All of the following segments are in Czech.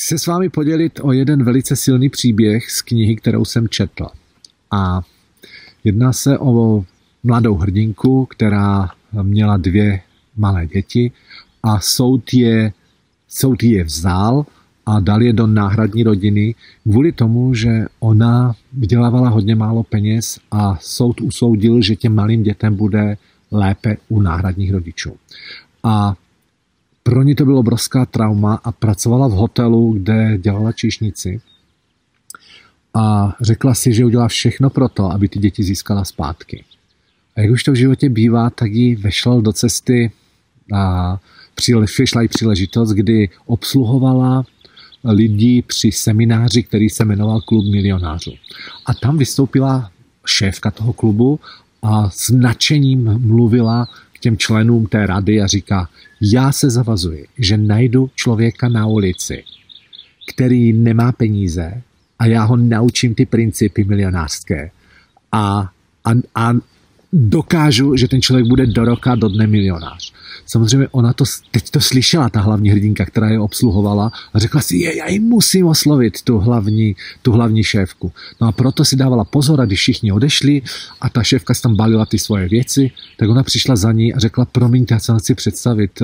Chci se s vámi podělit o jeden velice silný příběh z knihy, kterou jsem četl. A jedná se o mladou hrdinku, která měla dvě malé děti a soud je, soud je vzal a dal je do náhradní rodiny kvůli tomu, že ona vydělávala hodně málo peněz a soud usoudil, že těm malým dětem bude lépe u náhradních rodičů. A pro ní to bylo obrovská trauma a pracovala v hotelu, kde dělala číšnici. A řekla si, že udělá všechno pro to, aby ty děti získala zpátky. A jak už to v životě bývá, tak jí vešel do cesty a přišla i příležitost, kdy obsluhovala lidí při semináři, který se jmenoval Klub milionářů. A tam vystoupila šéfka toho klubu a s nadšením mluvila těm členům té rady a říká, já se zavazuji, že najdu člověka na ulici, který nemá peníze a já ho naučím ty principy milionářské a, a, a dokážu, že ten člověk bude do roka, do dne milionář. Samozřejmě ona to, teď to slyšela, ta hlavní hrdinka, která je obsluhovala a řekla si, je, já ji musím oslovit, tu hlavní, tu hlavní šéfku. No a proto si dávala pozor a když všichni odešli a ta šéfka si tam balila ty svoje věci, tak ona přišla za ní a řekla, promiňte, já se chci představit,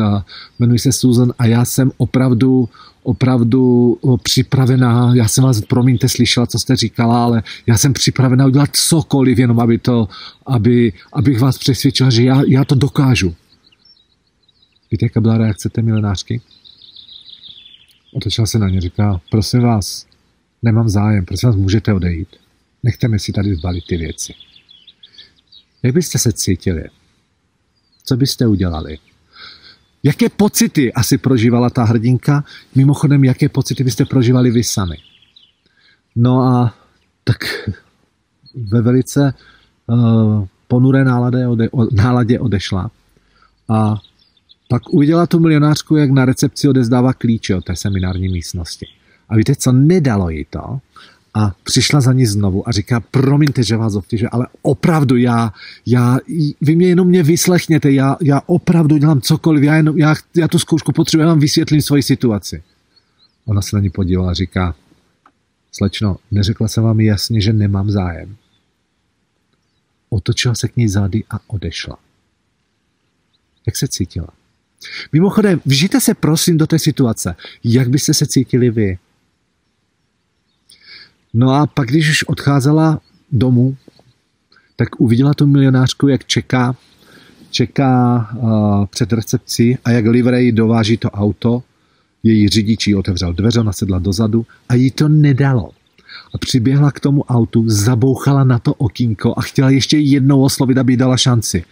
jmenuji se Susan a já jsem opravdu opravdu připravená, já jsem vás, promiňte, slyšela, co jste říkala, ale já jsem připravená udělat cokoliv, jenom aby to, aby, abych vás přesvědčila, že já, já to dokážu. Víte, jaká byla reakce té milionářky? Otočila se na ně, říká, prosím vás, nemám zájem, prosím vás, můžete odejít. Nechte mi si tady zbalit ty věci. Jak byste se cítili? Co byste udělali? Jaké pocity asi prožívala ta hrdinka? Mimochodem, jaké pocity byste prožívali vy sami? No a tak ve velice uh, ponuré nálade ode, o, náladě odešla a pak uviděla tu milionářku, jak na recepci odezdává klíče od té seminární místnosti. A víte co, nedalo jí to, a přišla za ní znovu a říká, promiňte, že vás obtěžuje, ale opravdu já, já, vy mě jenom mě vyslechněte, já, já opravdu dělám cokoliv, já, jenom, já, já tu zkoušku potřebuji, já vám vysvětlím svoji situaci. Ona se na ní podívala a říká, slečno, neřekla jsem vám jasně, že nemám zájem. Otočila se k ní zády a odešla. Jak se cítila? Mimochodem, vžijte se prosím do té situace. Jak byste se cítili vy? No a pak, když už odcházela domů, tak uviděla tu milionářku, jak čeká, čeká uh, před recepcí a jak Livrej dováží to auto. Její řidič jí otevřel dveře, ona sedla dozadu a jí to nedalo. A přiběhla k tomu autu, zabouchala na to okýnko a chtěla ještě jednou oslovit, aby jí dala šanci.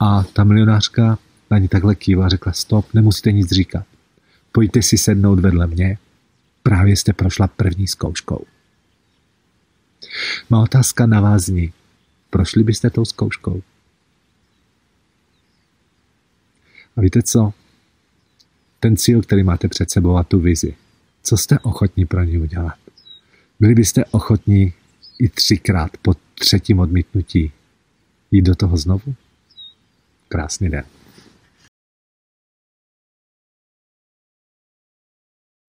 A ta milionářka na ní takhle kývla a řekla, stop, nemusíte nic říkat. Pojďte si sednout vedle mě, právě jste prošla první zkouškou. Má otázka na vás zní. Prošli byste tou zkouškou? A víte co? Ten cíl, který máte před sebou a tu vizi, co jste ochotní pro ní udělat? Byli byste ochotní i třikrát po třetím odmítnutí jít do toho znovu? Krásný den.